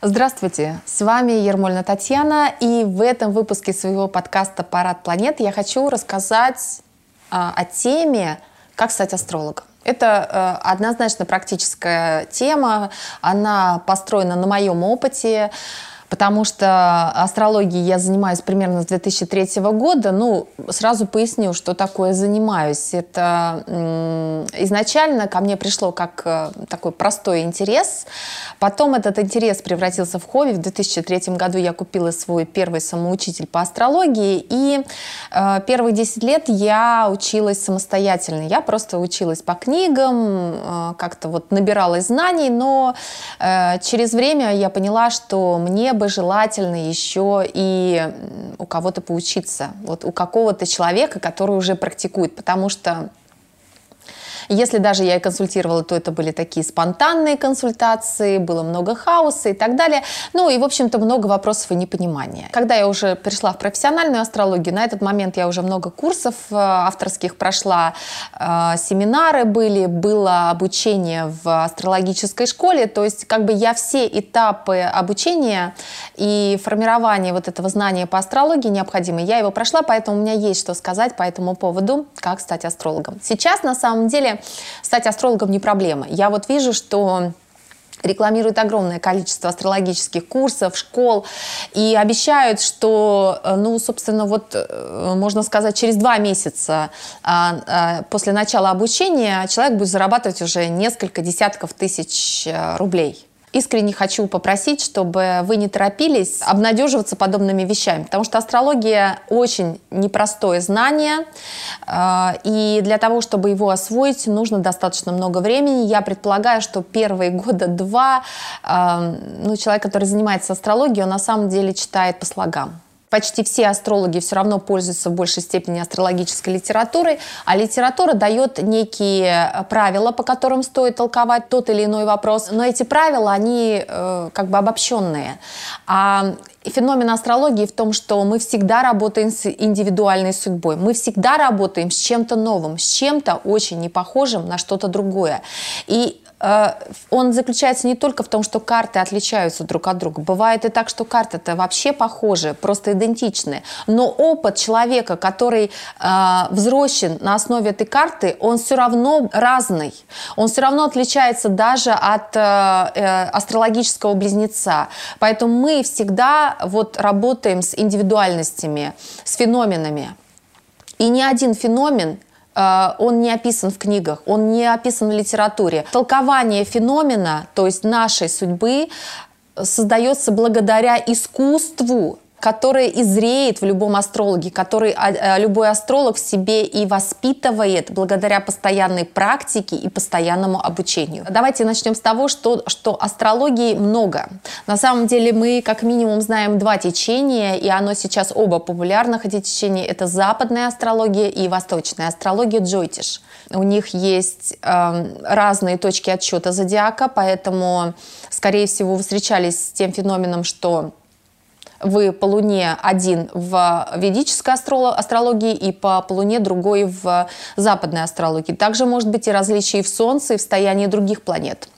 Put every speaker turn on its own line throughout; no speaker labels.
Здравствуйте, с вами Ермольна Татьяна, и в этом выпуске своего подкаста «Парад планет» я хочу рассказать а, о теме «Как стать астрологом». Это э, однозначно практическая тема, она построена на моем опыте, потому что астрологией я занимаюсь примерно с 2003 года. Ну, сразу поясню, что такое занимаюсь. Это изначально ко мне пришло как э, такой простой интерес. Потом этот интерес превратился в хобби. В 2003 году я купила свой первый самоучитель по астрологии. И э, первые 10 лет я училась самостоятельно. Я просто училась по книгам, э, как-то вот набиралась знаний, но через время я поняла, что мне бы желательно еще и у кого-то поучиться, вот у какого-то человека, который уже практикует, потому что если даже я и консультировала, то это были такие спонтанные консультации, было много хаоса и так далее. Ну и, в общем-то, много вопросов и непонимания. Когда я уже пришла в профессиональную астрологию, на этот момент я уже много курсов э, авторских прошла, э, семинары были, было обучение в астрологической школе, то есть как бы я все этапы обучения и формирования вот этого знания по астрологии необходимы, я его прошла, поэтому у меня есть что сказать по этому поводу, как стать астрологом. Сейчас, на самом деле, стать астрологом не проблема. Я вот вижу, что рекламируют огромное количество астрологических курсов, школ и обещают, что, э, ну, собственно, вот, э, можно сказать, через два месяца а, а, после начала обучения человек будет зарабатывать уже несколько десятков тысяч э, рублей. Искренне хочу попросить, чтобы вы не торопились обнадеживаться подобными вещами, потому что астрология очень непростое знание, э, и для того, чтобы его освоить, нужно достаточно много времени. Я предполагаю, что первые года два э, ну, человек, который занимается астрологией, он на самом деле читает по слогам. Почти все астрологи все равно пользуются в большей степени астрологической литературой, а литература дает некие э, правила, по которым стоит толковать тот или иной вопрос. Но эти правила, они э, как бы обобщенные. А феномен астрологии в том, что мы всегда работаем с индивидуальной судьбой. Мы всегда работаем с чем-то новым, с чем-то очень непохожим на что-то другое. И он заключается не только в том, что карты отличаются друг от друга. Бывает и так, что карты-то вообще похожи, просто идентичны. Но опыт человека, который э, взросшен на основе этой карты, он все равно разный. Он все равно отличается даже от э, э, астрологического близнеца. Поэтому мы всегда вот работаем с индивидуальностями, с феноменами. И ни один феномен Э, он не описан в книгах, он не описан в литературе. Толкование феномена, то есть нашей судьбы, создается благодаря искусству которая изреет в любом астрологе, который а, а, любой астролог в себе и воспитывает благодаря постоянной практике и постоянному обучению. Давайте начнем с того, что, что астрологии много. На самом деле мы как минимум знаем два течения, и оно сейчас оба популярных эти течения. Это западная астрология и восточная астрология Джойтиш. У них есть э, разные точки отсчета зодиака, поэтому, скорее всего, вы встречались с тем феноменом, что вы по Луне один в ведической астрологии и по Луне другой в западной астрологии. Также может быть и различия в Солнце, и в стоянии других планет.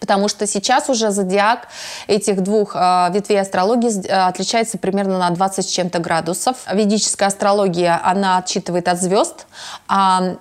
Потому что сейчас уже зодиак этих двух э, ветвей астрологии э, отличается примерно на 20 с чем-то градусов. Ведическая астрология, она отчитывает от звезд, а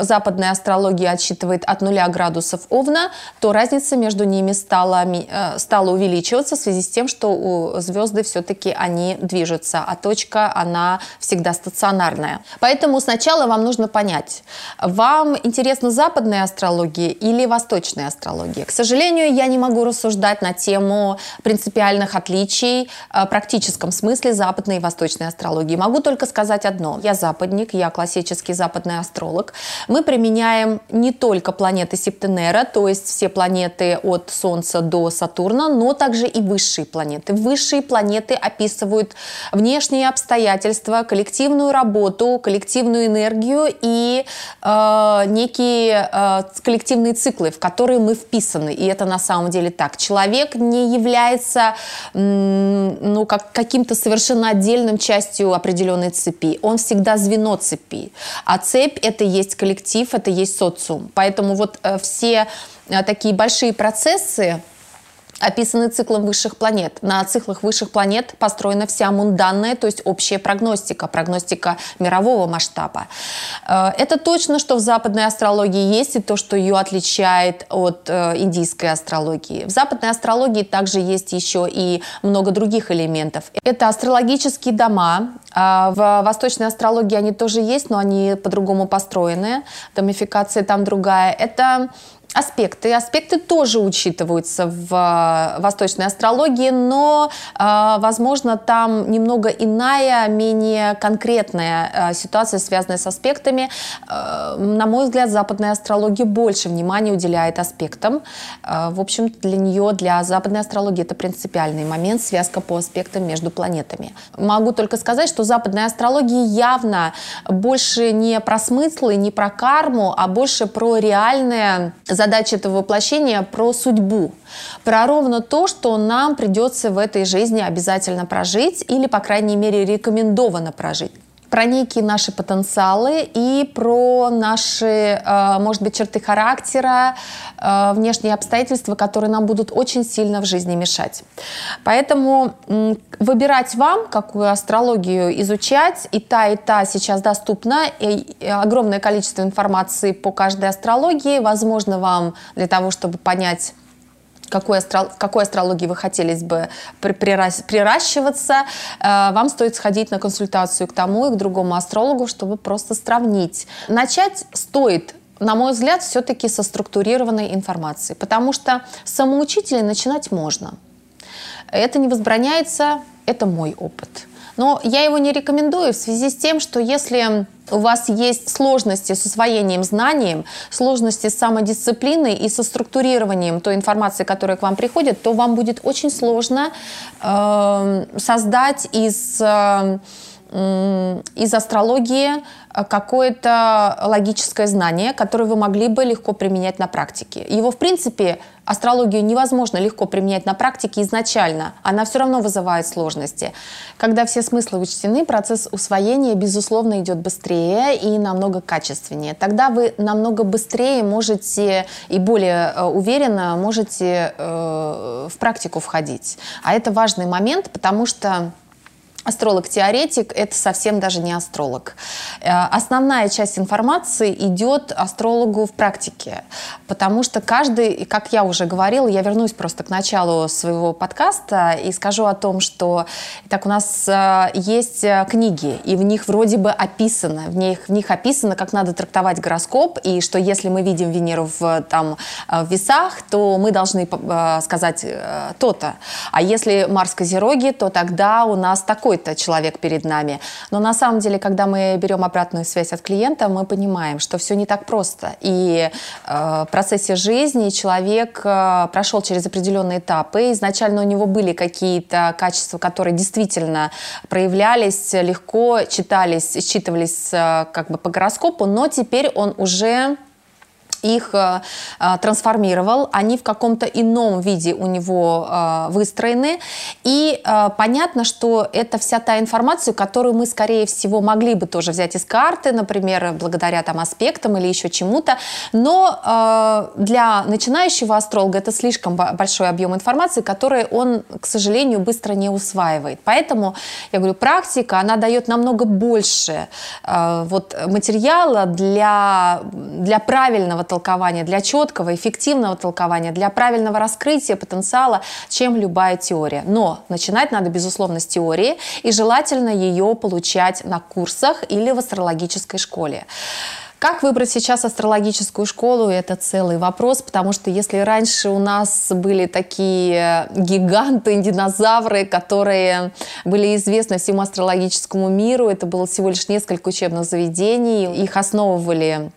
западная астрология отсчитывает от нуля градусов Овна, то разница между ними стала, э, стала увеличиваться в связи с тем, что у звезды все-таки они движутся, а точка, она всегда стационарная. Поэтому сначала вам нужно понять, вам интересна западная астрология или восточная астрология. К сожалению, я не могу рассуждать на тему принципиальных отличий э, в практическом смысле западной и восточной астрологии. Могу только сказать одно. Я западник, я классический западный астролог – мы применяем не только планеты Септенера, то есть все планеты от Солнца до Сатурна, но также и высшие планеты. Высшие планеты описывают внешние обстоятельства, коллективную работу, коллективную энергию и э, некие э, коллективные циклы, в которые мы вписаны. И это на самом деле так. Человек не является ну, как, каким-то совершенно отдельным частью определенной цепи. Он всегда звено цепи. А цепь – это есть коллектив, это есть социум. Поэтому вот э, все э, такие большие процессы, описаны циклом высших планет. На циклах высших планет построена вся мунданная, то есть общая прогностика, прогностика мирового масштаба. Э, это точно, что в западной астрологии есть, и то, что ее отличает от э, индийской астрологии. В западной астрологии также есть еще и много других элементов. Это астрологические дома. А в восточной астрологии они тоже есть, но они по-другому построены. Домификация там другая. Это аспекты. Аспекты тоже учитываются в э, восточной астрологии, но, э, возможно, там немного иная, менее конкретная э, ситуация, связанная с аспектами. На мой взгляд, западная астрология больше внимания уделяет аспектам. В общем, для нее, для западной астрологии это принципиальный момент, связка по аспектам между планетами. Могу только сказать, что западная астрология явно больше не про смыслы, не про карму, а больше про реальное задача этого воплощения про судьбу, про ровно то, что нам придется в этой жизни обязательно прожить или, по крайней мере, рекомендовано прожить про некие наши потенциалы и про наши, э, может быть, черты характера, э, внешние обстоятельства, которые нам будут очень сильно в жизни мешать. Поэтому выбирать вам, какую астрологию изучать, и та, и та сейчас доступна, и огромное количество информации по каждой астрологии, возможно, вам для того, чтобы понять какой астрол... какой астрологии вы хотелось бы приращиваться, э, вам стоит сходить на консультацию к тому и к другому астрологу, чтобы просто сравнить. Начать стоит на мой взгляд, все-таки со структурированной информации, потому что самоучителей начинать можно. Это не возбраняется, это мой опыт. Но я его не рекомендую в связи с тем, что если у вас есть сложности с усвоением знанием, сложности с самодисциплиной и со структурированием той информации, которая к вам приходит, то вам будет очень сложно э, создать из... Э, из астрологии какое-то логическое знание, которое вы могли бы легко применять на практике. Его, в принципе, астрологию невозможно легко применять на практике изначально. Она все равно вызывает сложности. Когда все смыслы учтены, процесс усвоения, безусловно, идет быстрее и намного качественнее. Тогда вы намного быстрее можете и более э, уверенно можете э, в практику входить. А это важный момент, потому что Астролог-теоретик – это совсем даже не астролог. Э, основная часть информации идет астрологу в практике, потому что каждый, как я уже говорила, я вернусь просто к началу своего подкаста и скажу о том, что так у нас э, есть э, книги, и в них вроде бы описано, в них, в них описано, как надо трактовать гороскоп, и что если мы видим Венеру в, там, в весах, то мы должны сказать то-то. А если Марс Козероги, то тогда у нас такой какой-то человек перед нами. Но на самом деле, когда мы берем обратную связь от клиента, мы понимаем, что все не так просто. И э, в процессе жизни человек э, прошел через определенные этапы. Изначально у него были какие-то качества, которые действительно проявлялись легко, читались, считывались э, как бы по гороскопу, но теперь он уже их э, э, трансформировал, они в каком-то ином виде у него э, выстроены. И понятно, что это вся та информация, которую мы, скорее всего, могли бы тоже взять из карты, например, благодаря там аспектам или еще чему-то. Но для начинающего астролога это слишком большой объем информации, который он, к сожалению, быстро не усваивает. Поэтому, я говорю, практика, она дает намного больше вот, материала для, для правильного толкования, для четкого, эффективного толкования, для правильного раскрытия потенциала, чем любая теория. Но начинать надо, безусловно, с теории, и желательно ее получать на курсах или в астрологической школе. Как выбрать сейчас астрологическую школу, это целый вопрос, потому что если раньше у нас были такие гиганты, динозавры, которые были известны всему астрологическому миру, это было всего лишь несколько учебных заведений, их основывали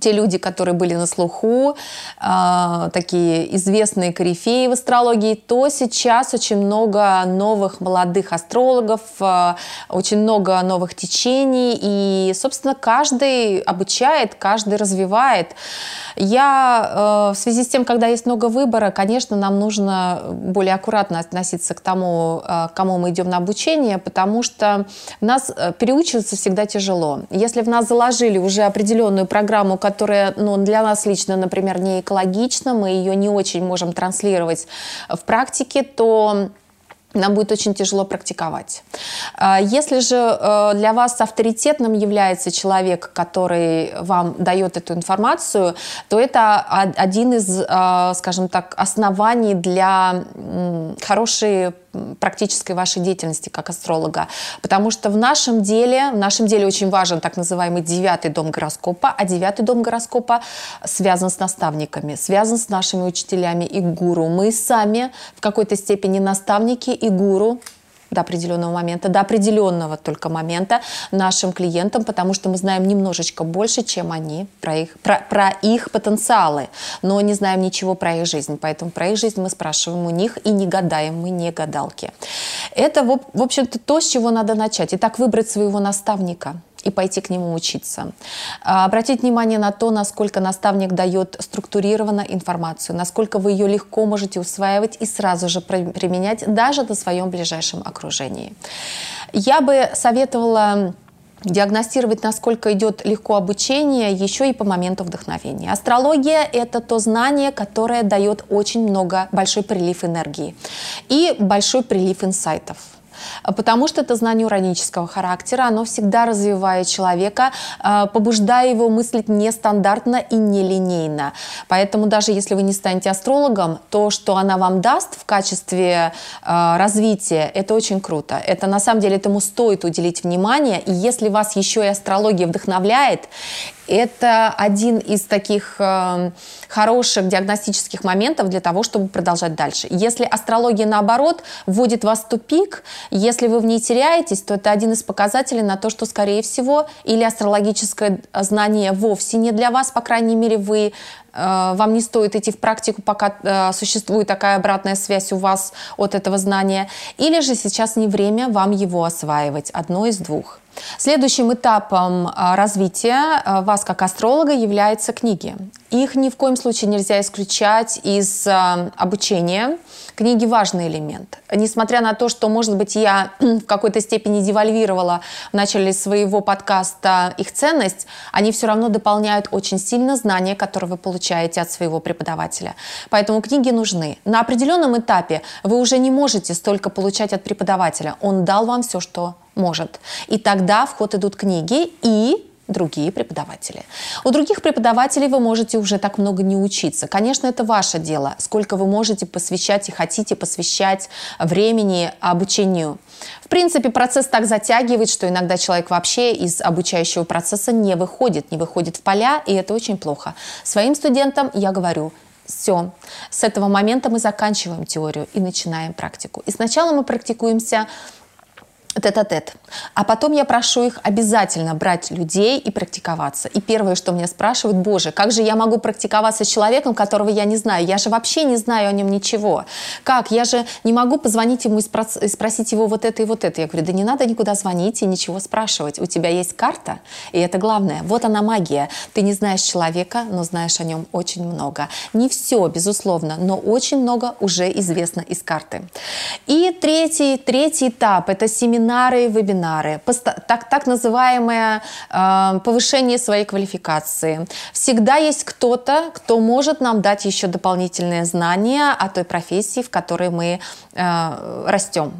те люди, которые были на слуху, э, такие известные корифеи в астрологии, то сейчас очень много новых молодых астрологов, э, очень много новых течений, и, собственно, каждый обучает, каждый развивает. Я э, в связи с тем, когда есть много выбора, конечно, нам нужно более аккуратно относиться к тому, э, кому мы идем на обучение, потому что нас э, переучиваться всегда тяжело. Если в нас заложили уже определенную программу которая ну, для нас лично, например, не экологична, мы ее не очень можем транслировать в практике, то нам будет очень тяжело практиковать. А, если же э, для вас авторитетным является человек, который вам дает эту информацию, то это один из, э, скажем так, оснований для хорошей практической вашей деятельности как астролога. Потому что в нашем деле, в нашем деле очень важен так называемый девятый дом гороскопа, а девятый дом гороскопа связан с наставниками, связан с нашими учителями и гуру. Мы сами в какой-то степени наставники и гуру до определенного момента, до определенного только момента нашим клиентам, потому что мы знаем немножечко больше, чем они про их, про, про их потенциалы, но не знаем ничего про их жизнь. Поэтому про их жизнь мы спрашиваем у них и не гадаем, мы не гадалки. Это, в общем-то, то, с чего надо начать. Итак, выбрать своего наставника – и пойти к нему учиться. А, обратить внимание на то, насколько наставник дает структурированно информацию, насколько вы ее легко можете усваивать и сразу же применять даже на своем ближайшем окружении. Я бы советовала диагностировать, насколько идет легко обучение, еще и по моменту вдохновения. Астрология – это то знание, которое дает очень много, большой прилив энергии и большой прилив инсайтов. А потому что это знание уранического характера, оно всегда развивает человека, а, побуждая его мыслить нестандартно и нелинейно. Поэтому даже если вы не станете астрологом, то, что она вам даст в качестве а, развития, это очень круто. Это на самом деле этому стоит уделить внимание. И если вас еще и астрология вдохновляет, это один из таких э, хороших диагностических моментов для того, чтобы продолжать дальше. Если астрология, наоборот, вводит вас в тупик, если вы в ней теряетесь, то это один из показателей на то, что, скорее всего, или астрологическое знание вовсе не для вас, по крайней мере, вы э, вам не стоит идти в практику, пока э, существует такая обратная связь у вас от этого знания, или же сейчас не время вам его осваивать, одно из двух. Следующим этапом а, развития вас как астролога являются книги. Их ни в коем случае нельзя исключать из обучения. Книги – важный элемент. Несмотря на то, что, может быть, я в какой-то степени девальвировала в начале своего подкаста их ценность, они все равно дополняют очень сильно знания, которые вы получаете от своего преподавателя. Поэтому книги нужны. На определенном этапе вы уже не можете столько получать от преподавателя. Он дал вам все, что может. И тогда в ход идут книги и другие преподаватели. У других преподавателей вы можете уже так много не учиться. Конечно, это ваше дело, сколько вы можете посвящать и хотите посвящать времени обучению. В принципе, процесс так затягивает, что иногда человек вообще из обучающего процесса не выходит, не выходит в поля, и это очень плохо. Своим студентам я говорю, все, с этого момента мы заканчиваем теорию и начинаем практику. И сначала мы практикуемся тет-а-тет. А потом я прошу их обязательно брать людей и практиковаться. И первое, что меня спрашивают, боже, как же я могу практиковаться с человеком, которого я не знаю? Я же вообще не знаю о нем ничего. Как? Я же не могу позвонить ему и спросить его вот это и вот это. Я говорю, да не надо никуда звонить и ничего спрашивать. У тебя есть карта, и это главное. Вот она магия. Ты не знаешь человека, но знаешь о нем очень много. Не все, безусловно, но очень много уже известно из карты. И третий, третий этап – это семинар семинары и вебинары, так, так называемое э, повышение своей квалификации. Всегда есть кто-то, кто может нам дать еще дополнительные знания о той профессии, в которой мы э, растем.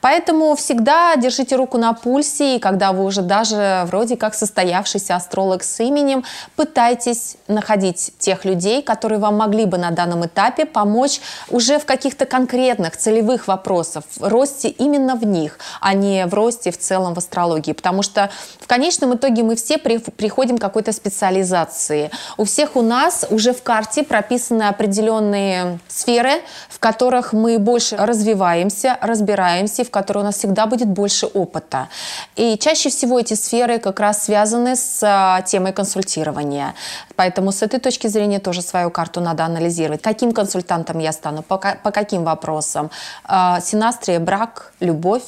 Поэтому всегда держите руку на пульсе, и когда вы уже даже вроде как состоявшийся астролог с именем, пытайтесь находить тех людей, которые вам могли бы на данном этапе помочь уже в каких-то конкретных целевых вопросах, росте именно в них, а не не в росте в целом в астрологии, потому что в конечном итоге мы все при, приходим к какой-то специализации. У всех у нас уже в карте прописаны определенные сферы, в которых мы больше развиваемся, разбираемся, в которых у нас всегда будет больше опыта. И чаще всего эти сферы как раз связаны с а, темой консультирования. Поэтому с этой точки зрения тоже свою карту надо анализировать. Каким консультантом я стану, по, по каким вопросам. Э, синастрия, брак, любовь,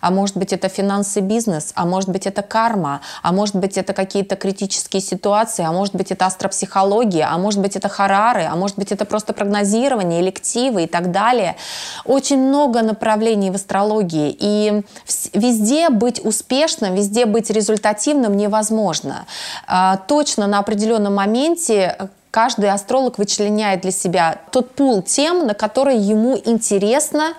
а может быть это финансы, бизнес, а может быть это карма, а может быть это какие-то критические ситуации, а может быть это астропсихология, а может быть это харары, а может быть это просто прогнозирование, элективы и так далее. Очень много направлений в астрологии, и везде быть успешным, везде быть результативным невозможно. А, точно на определенном моменте каждый астролог вычленяет для себя тот пул тем, на которые ему интересно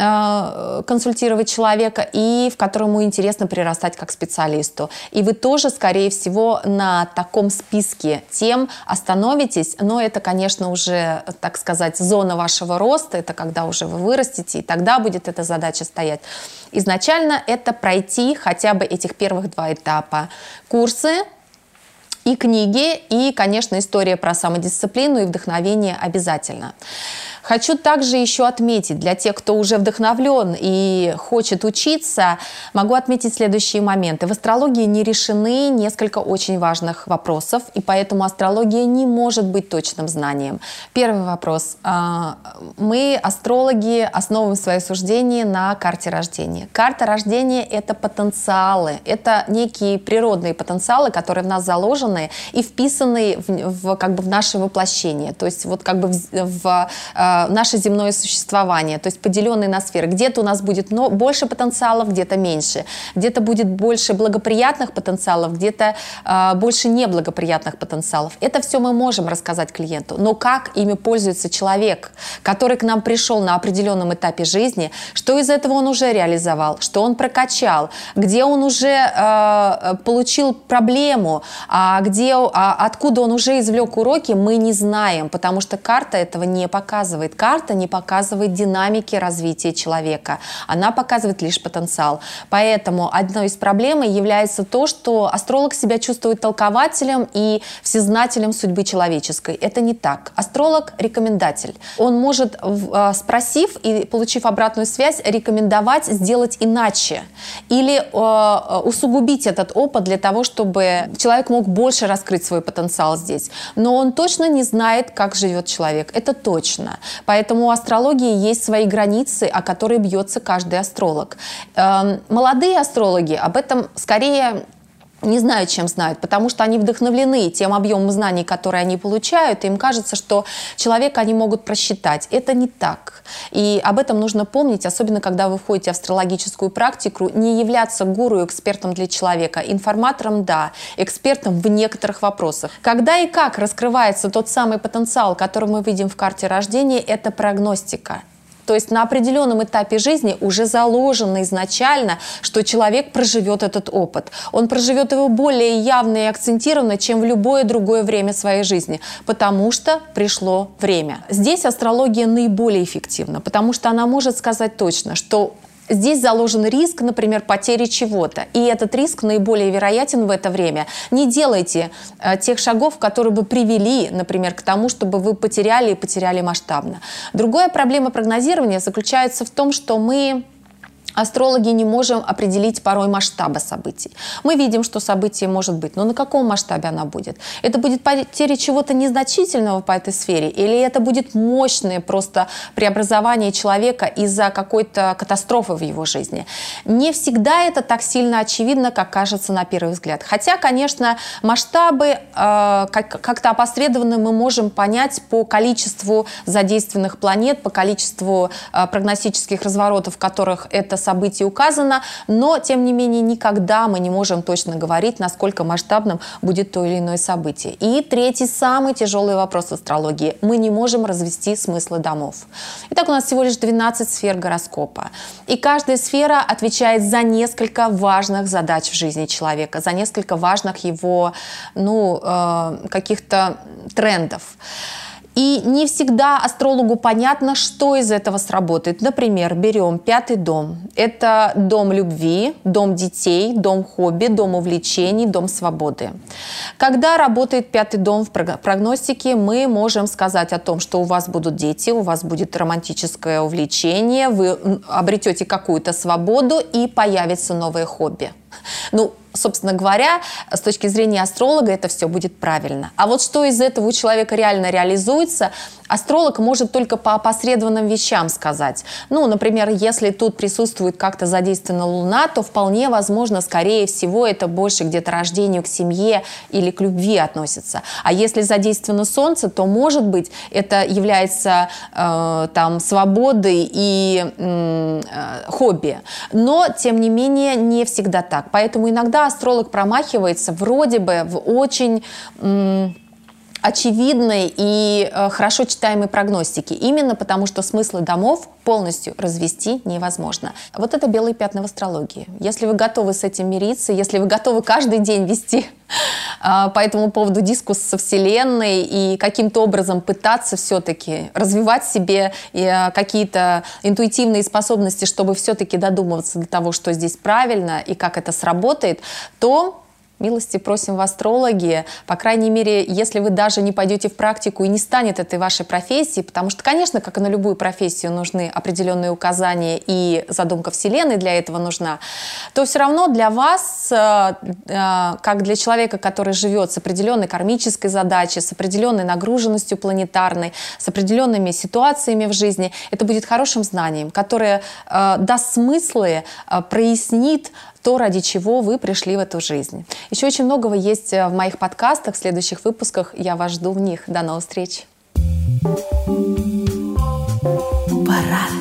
Э, консультировать человека и в котором ему интересно прирастать как специалисту. И вы тоже, скорее всего, на таком списке тем остановитесь, но это, конечно, уже, так сказать, зона вашего роста, это когда уже вы вырастете, и тогда будет эта задача стоять. Изначально это пройти хотя бы этих первых два этапа. Курсы, и книги, и, конечно, история про самодисциплину и вдохновение обязательно. Хочу также еще отметить, для тех, кто уже вдохновлен и хочет учиться, могу отметить следующие моменты. В астрологии не решены несколько очень важных вопросов, и поэтому астрология не может быть точным знанием. Первый вопрос. А, мы, астрологи, основываем свои суждения на карте рождения. Карта рождения – это потенциалы, это некие природные потенциалы, которые в нас заложены и вписаны в, в, как бы в наше воплощение. То есть вот как бы в, в а, наше земное существование, то есть поделенные на сферы. Где-то у нас будет больше потенциалов, где-то меньше. Где-то будет больше благоприятных потенциалов, где-то э, больше неблагоприятных потенциалов. Это все мы можем рассказать клиенту. Но как ими пользуется человек, который к нам пришел на определенном этапе жизни, что из этого он уже реализовал, что он прокачал, где он уже э, получил проблему, а где, а откуда он уже извлек уроки, мы не знаем, потому что карта этого не показывает показывает. Карта не показывает динамики развития человека. Она показывает лишь потенциал. Поэтому одной из проблем является то, что астролог себя чувствует толкователем и всезнателем судьбы человеческой. Это не так. Астролог – рекомендатель. Он может, а, спросив и получив обратную связь, рекомендовать сделать иначе. Или а, усугубить этот опыт для того, чтобы человек мог больше раскрыть свой потенциал здесь. Но он точно не знает, как живет человек. Это точно. Поэтому у астрологии есть свои границы, о которые бьется каждый астролог. Эм, молодые астрологи об этом скорее не знают, чем знают, потому что они вдохновлены тем объемом знаний, которые они получают, и им кажется, что человека они могут просчитать. Это не так. И об этом нужно помнить, особенно когда вы входите в астрологическую практику, не являться гуру экспертом для человека. Информатором – да, экспертом в некоторых вопросах. Когда и как раскрывается тот самый потенциал, который мы видим в карте рождения, это прогностика. То есть на определенном этапе жизни уже заложено изначально, что человек проживет этот опыт. Он проживет его более явно и акцентированно, чем в любое другое время своей жизни, потому что пришло время. Здесь астрология наиболее эффективна, потому что она может сказать точно, что Здесь заложен риск, например, потери чего-то. И этот риск наиболее вероятен в это время. Не делайте э, тех шагов, которые бы привели, например, к тому, чтобы вы потеряли и потеряли масштабно. Другая проблема прогнозирования заключается в том, что мы астрологи не можем определить порой масштаба событий. Мы видим, что событие может быть, но на каком масштабе она будет? Это будет потеря чего-то незначительного по этой сфере или это будет мощное просто преобразование человека из-за какой-то катастрофы в его жизни? Не всегда это так сильно очевидно, как кажется на первый взгляд. Хотя, конечно, масштабы э, как-то опосредованно мы можем понять по количеству задействованных планет, по количеству э, прогностических разворотов, в которых это событий указано, но, тем не менее, никогда мы не можем точно говорить, насколько масштабным будет то или иное событие. И третий, самый тяжелый вопрос астрологии. Мы не можем развести смыслы домов. Итак, у нас всего лишь 12 сфер гороскопа. И каждая сфера отвечает за несколько важных задач в жизни человека, за несколько важных его ну, э, каких-то трендов. И не всегда астрологу понятно, что из этого сработает. Например, берем пятый дом. Это дом любви, дом детей, дом хобби, дом увлечений, дом свободы. Когда работает пятый дом в прогностике, мы можем сказать о том, что у вас будут дети, у вас будет романтическое увлечение, вы обретете какую-то свободу и появится новое хобби. Ну, собственно говоря, с точки зрения астролога это все будет правильно. А вот что из этого у человека реально реализуется, астролог может только по опосредованным вещам сказать. Ну, например, если тут присутствует как-то задействована Луна, то вполне возможно, скорее всего, это больше где-то рождению к семье или к любви относится. А если задействовано Солнце, то, может быть, это является э, там свободой и э, хобби. Но, тем не менее, не всегда так. Поэтому иногда астролог промахивается вроде бы в очень очевидной и э, хорошо читаемой прогностики. Именно потому, что смыслы домов полностью развести невозможно. Вот это белые пятна в астрологии. Если вы готовы с этим мириться, если вы готовы каждый день вести э, по этому поводу дискус со Вселенной и каким-то образом пытаться все-таки развивать себе э, какие-то интуитивные способности, чтобы все-таки додумываться до того, что здесь правильно и как это сработает, то Милости просим в астрологи, по крайней мере, если вы даже не пойдете в практику и не станет этой вашей профессией, потому что, конечно, как и на любую профессию нужны определенные указания и задумка Вселенной для этого нужна, то все равно для вас, э, э, как для человека, который живет с определенной кармической задачей, с определенной нагруженностью планетарной, с определенными ситуациями в жизни, это будет хорошим знанием, которое э, даст смыслы, прояснит то, ради чего вы пришли в эту жизнь. Еще очень многого есть э, в моих подкастах, в следующих выпусках. Я вас жду в них. До новых встреч. Парад.